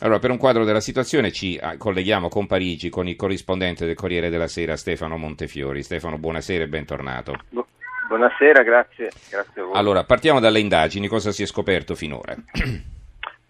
Allora, per un quadro della situazione ci ah, colleghiamo con Parigi, con il corrispondente del Corriere della Sera, Stefano Montefiori. Stefano, buonasera e bentornato. buonasera, grazie, grazie a voi. Allora, partiamo dalle indagini, cosa si è scoperto finora?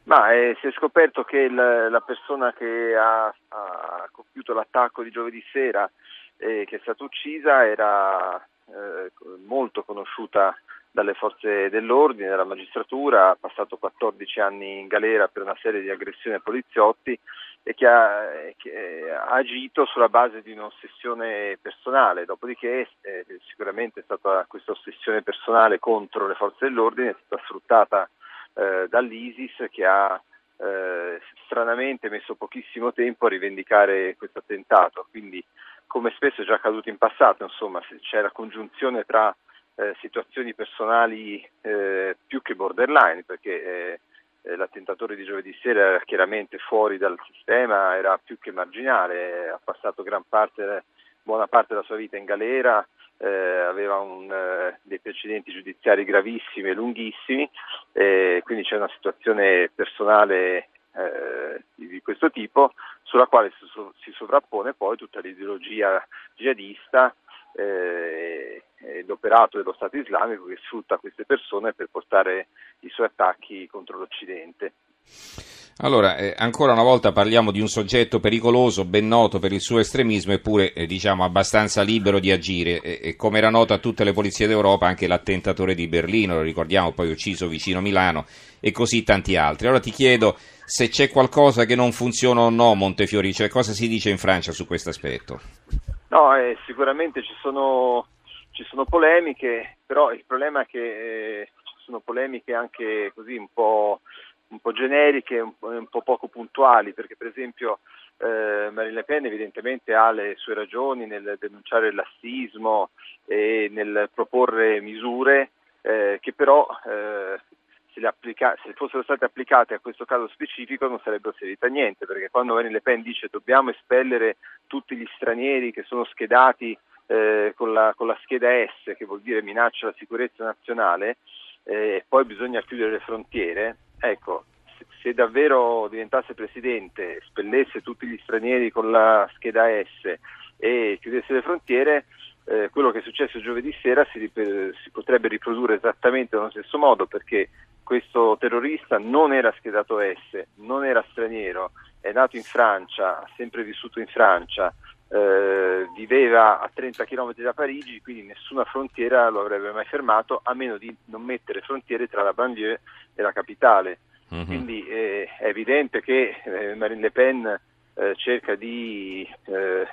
Ma eh, si è scoperto che il, la persona che ha, ha, compiuto l'attacco di giovedì sera e eh, che è stata uccisa era eh, molto conosciuta dalle forze dell'ordine, dalla magistratura, ha passato 14 anni in galera per una serie di aggressioni ai poliziotti e che ha, che ha agito sulla base di un'ossessione personale, dopodiché eh, sicuramente è stata questa ossessione personale contro le forze dell'ordine, è stata sfruttata eh, dall'ISIS che ha eh, stranamente messo pochissimo tempo a rivendicare questo attentato, quindi come spesso è già accaduto in passato, insomma, c'è la congiunzione tra eh, situazioni personali eh, più che borderline, perché eh, eh, l'attentatore di giovedì sera era chiaramente fuori dal sistema, era più che marginale, ha passato parte, buona parte della sua vita in galera, eh, aveva un, eh, dei precedenti giudiziari gravissimi e lunghissimi, quindi c'è una situazione personale di, di questo tipo sulla quale si sovrappone poi tutta l'ideologia jihadista eh, l'operato dello Stato islamico che sfrutta queste persone per portare i suoi attacchi contro l'Occidente. Allora, eh, ancora una volta parliamo di un soggetto pericoloso, ben noto per il suo estremismo, eppure eh, diciamo abbastanza libero di agire. E, e, come era noto a tutte le polizie d'Europa, anche l'attentatore di Berlino, lo ricordiamo, poi ucciso vicino Milano, e così tanti altri. Allora ti chiedo se c'è qualcosa che non funziona o no, Montefiori, cioè cosa si dice in Francia su questo aspetto? No, eh, sicuramente ci sono, ci sono, polemiche, però il problema è che eh, ci sono polemiche anche così un po', un po generiche, un un po', poco puntuali, perché per esempio eh, Marine Le Pen evidentemente ha le sue ragioni nel denunciare il lassismo e nel proporre misure eh, che però eh, se, applica- se, fossero state applicate a questo caso specifico non sarebbero servite a niente, perché quando Marine Le Pen dice dobbiamo espellere tutti gli stranieri che sono schedati eh, con, la, con, la, scheda S, che vuol dire minaccia la sicurezza nazionale, e eh, poi bisogna chiudere le frontiere, ecco, se, se davvero diventasse Presidente, spellesse tutti gli stranieri con la scheda S e chiudesse le frontiere, eh, quello che è successo giovedì sera si, si, potrebbe riprodurre esattamente nello stesso modo perché questo terrorista non era schedato S, non era straniero, è nato in Francia, ha sempre vissuto in Francia, eh, viveva a 30 km da Parigi, quindi nessuna frontiera lo avrebbe mai fermato, a meno di non mettere frontiere tra la banlieue e la capitale. Mm-hmm. Quindi eh, è evidente che eh, Marine Le Pen eh, cerca di eh,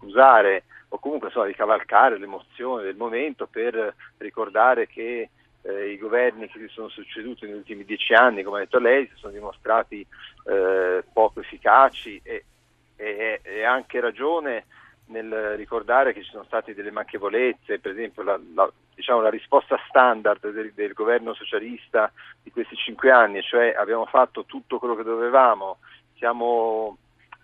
usare o comunque insomma, di cavalcare l'emozione del momento per ricordare che eh, i governi che si sono succeduti negli ultimi dieci anni, come ha detto lei, si sono dimostrati eh, poco efficaci e, e, e anche ragione nel ricordare che ci sono state delle manchevolezze, per esempio la, la, diciamo, la risposta standard del, del, governo socialista di questi cinque anni, cioè abbiamo fatto tutto quello che dovevamo, siamo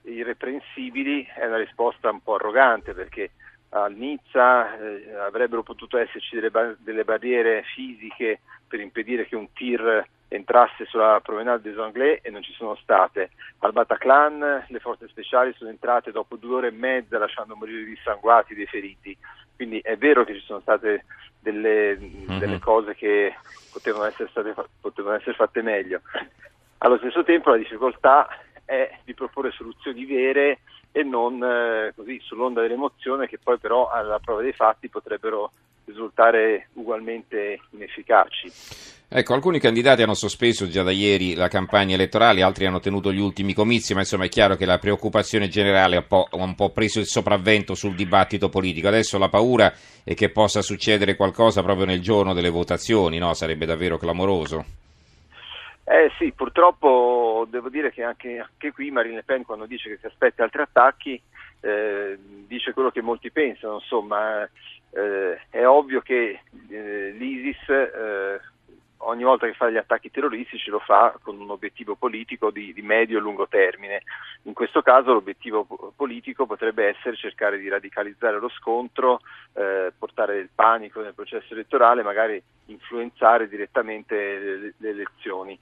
irreprensibili, è una risposta un po' arrogante perché a Nizza eh, avrebbero potuto esserci delle, bar- delle, barriere fisiche per impedire che un tir entrasse sulla promenade des Anglais e non ci sono state. Al Bataclan le forze speciali sono entrate dopo due ore e mezza lasciando morire dissanguati dei feriti. Quindi è vero che ci sono state delle, mm-hmm. delle cose che potevano essere, state, potevano essere fatte meglio. Allo stesso tempo la difficoltà è di proporre soluzioni vere e non eh, così sull'onda dell'emozione che poi però alla prova dei fatti potrebbero risultare ugualmente inefficaci. Ecco, alcuni candidati hanno sospeso già da ieri la campagna elettorale, altri hanno tenuto gli ultimi comizi, ma insomma è chiaro che la preoccupazione generale ha un po', un po preso il sopravvento sul dibattito politico. Adesso la paura è che possa succedere qualcosa proprio nel giorno delle votazioni, no? Sarebbe davvero clamoroso. Eh sì, purtroppo devo dire che anche, anche, qui Marine Le Pen quando dice che si aspetta altri attacchi eh, dice quello che molti pensano, insomma eh, è ovvio che eh, l'ISIS eh, ogni volta che fa gli attacchi terroristici lo fa con un obiettivo politico di, di medio e lungo termine. In questo caso l'obiettivo politico potrebbe essere cercare di radicalizzare lo scontro, eh, portare il panico nel processo elettorale, magari influenzare direttamente le, le elezioni.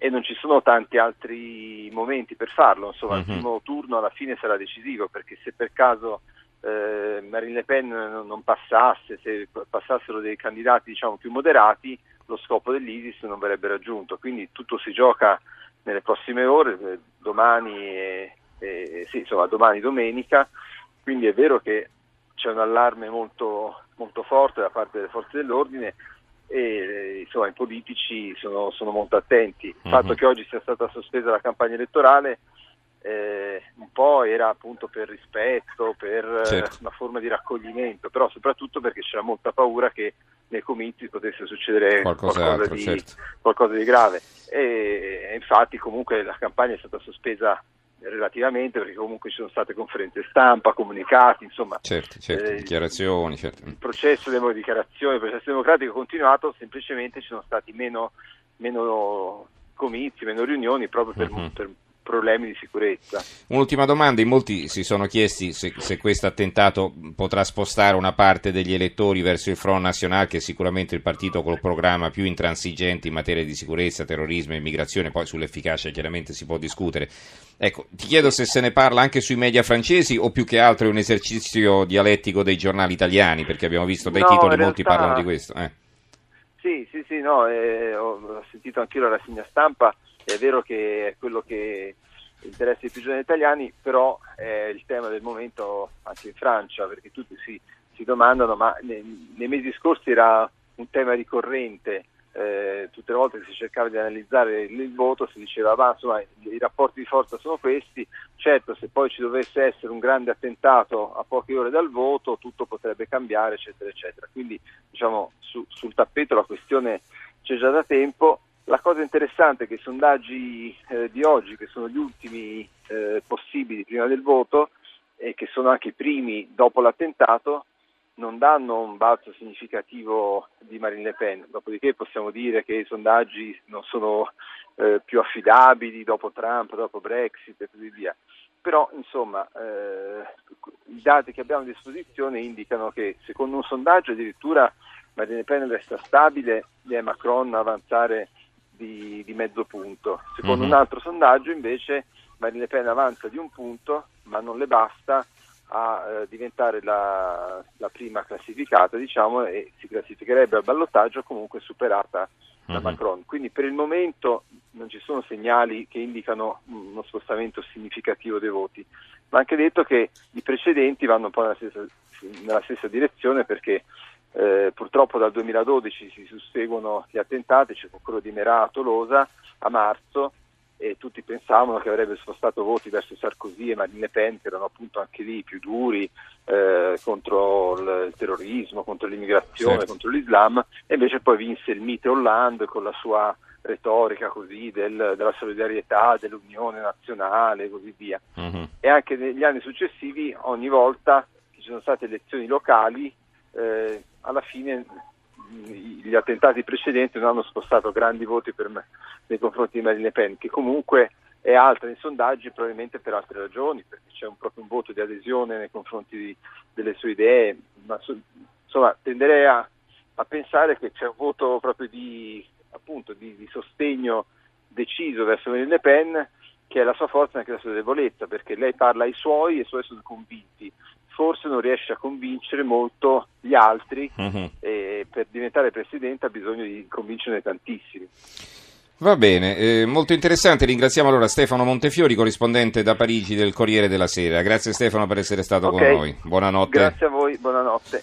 e non ci sono tanti altri momenti per farlo, insomma Mhm. il primo turno alla fine sarà decisivo perché se per caso eh, Marine Le Pen non non passasse, se passassero dei candidati diciamo più moderati, lo scopo dell'ISIS non verrebbe raggiunto, quindi tutto si gioca nelle prossime ore, eh, domani e, e- sì, insomma, domani domenica, quindi è vero che c'è un allarme molto, molto forte da parte delle forze dell'ordine e eh, insomma i politici sono, sono molto attenti. Il fatto Mhm. che oggi sia stata sospesa la campagna elettorale eh, un po' era appunto per rispetto, per eh, Certo. una forma di raccoglimento, però soprattutto perché c'era molta paura che nei comizi potesse succedere Qualcos'altro, qualcosa di, certo. qualcosa di grave. E, e infatti comunque la campagna è stata sospesa relativamente perché comunque ci sono state conferenze stampa, comunicati, insomma Certo, certo, Eh, dichiarazioni, certo. il processo demo- dichiarazione, il processo democratico è continuato, semplicemente ci sono stati meno, meno comizi, meno riunioni proprio per, Mhm. per problemi di sicurezza. Un'ultima domanda, in molti si sono chiesti se, se questo attentato potrà spostare una parte degli elettori verso il Front National, che è sicuramente il partito col programma più intransigente in materia di sicurezza, terrorismo e immigrazione, poi sull'efficacia chiaramente si può discutere. Ecco, ti chiedo se se ne parla anche sui media francesi o più che altro è un esercizio dialettico dei giornali italiani, perché abbiamo visto dai No, titoli in molti realtà- parlano di questo. eh. Sì, sì, sì, no, eh, ho, ho sentito anch'io la rassegna stampa, è vero che è quello che interessa i più giovani italiani, però è il tema del momento anche in Francia, perché tutti si, si domandano, ma nei, nei mesi scorsi era un tema ricorrente, eh, tutte le volte che si cercava di analizzare il, il voto si diceva, ma insomma i rapporti di forza sono questi, certo se poi ci dovesse essere un grande attentato a poche ore dal voto tutto potrebbe cambiare, eccetera, eccetera. Quindi diciamo su- sul tappeto la questione c'è già da tempo. La cosa interessante è che i sondaggi eh, di oggi, che sono gli ultimi eh, possibili prima del voto e che sono anche i primi dopo l'attentato, non danno un balzo significativo di Marine Le Pen. Dopodiché possiamo dire che i sondaggi non sono eh, più affidabili dopo Trump, dopo Brexit e così via. Però insomma eh, i dati che abbiamo a disposizione indicano che secondo un sondaggio addirittura Marine Le Pen resta stabile e Macron a avanzare di, di mezzo punto. Secondo Mhm. un altro sondaggio invece Marine Le Pen avanza di un punto ma non le basta a eh, diventare la, la prima classificata diciamo e si classificherebbe al ballottaggio comunque superata da Mhm. Macron. Quindi per il momento non ci sono segnali che indicano mm, uno spostamento significativo dei voti. Va anche detto che i precedenti vanno un po' nella stessa, nella stessa direzione perché eh, purtroppo dal 2012 si susseguono gli attentati, c'è quello di Merà a Tolosa a marzo e tutti pensavano che avrebbe spostato voti verso Sarkozy e Marine Le Pen, che erano appunto anche lì più duri eh, contro il terrorismo, contro l'immigrazione, Certo. contro l'Islam, e invece poi vinse il mite Hollande con la sua retorica così del- della solidarietà, dell'unione nazionale e così via. Mhm. E anche negli anni successivi, ogni volta che ci sono state elezioni locali, eh, alla fine gli attentati precedenti non hanno spostato grandi voti me, nei confronti di Marine Le Pen, che comunque è alta nei sondaggi probabilmente per altre ragioni, perché c'è un, proprio un voto di adesione nei confronti di- delle sue idee, ma so- insomma tenderei a, a pensare che c'è un voto proprio di, appunto, di, di sostegno deciso verso Marine Le Pen che è la sua forza e anche la sua debolezza, perché lei parla ai suoi e i suoi sono convinti, forse non riesce a convincere molto gli altri Mhm. e per diventare presidente ha bisogno di convincerne tantissimi. Va bene, eh, molto interessante. Ringraziamo allora Stefano Montefiori, corrispondente da Parigi del Corriere della Sera. Grazie Stefano per essere stato Ok. con noi. Buonanotte. Grazie a voi, buonanotte.